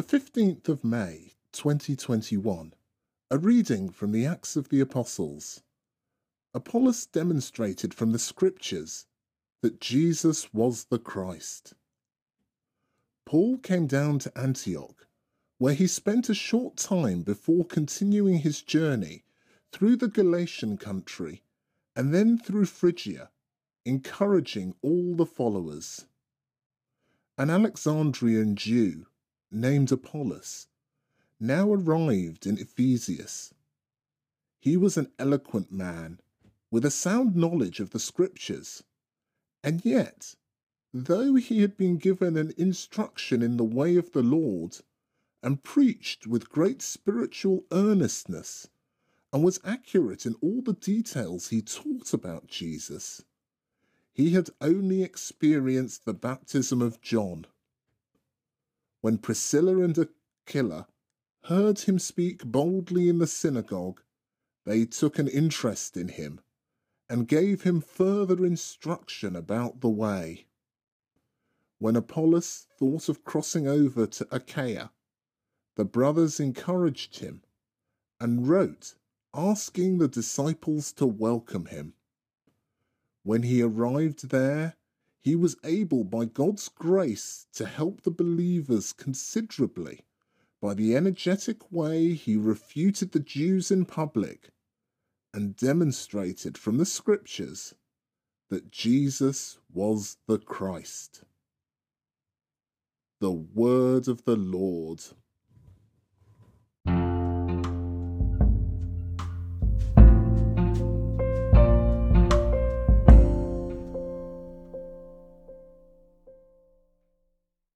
15th of May 2021, a reading from the Acts of the Apostles. Apollos demonstrated from the scriptures that Jesus was the Christ. Paul came down to Antioch, where he spent a short time before continuing his journey through the Galatian country and then through Phrygia, encouraging all the followers. An Alexandrian Jew named Apollos now arrived in Ephesus. He was an eloquent man with a sound knowledge of the scriptures, and yet, though he had been given an instruction in the way of the Lord, and preached with great spiritual earnestness, and was accurate in all the details he taught about Jesus, he had only experienced the baptism of John. When Priscilla and Aquila heard him speak boldly in the synagogue, they took an interest in him and gave him further instruction about the way. When Apollos thought of crossing over to Achaia, the brothers encouraged him and wrote asking the disciples to welcome him. When he arrived there, he was able by God's grace to help the believers considerably by the energetic way he refuted the Jews in public and demonstrated from the scriptures that Jesus was the Christ. The word of the Lord.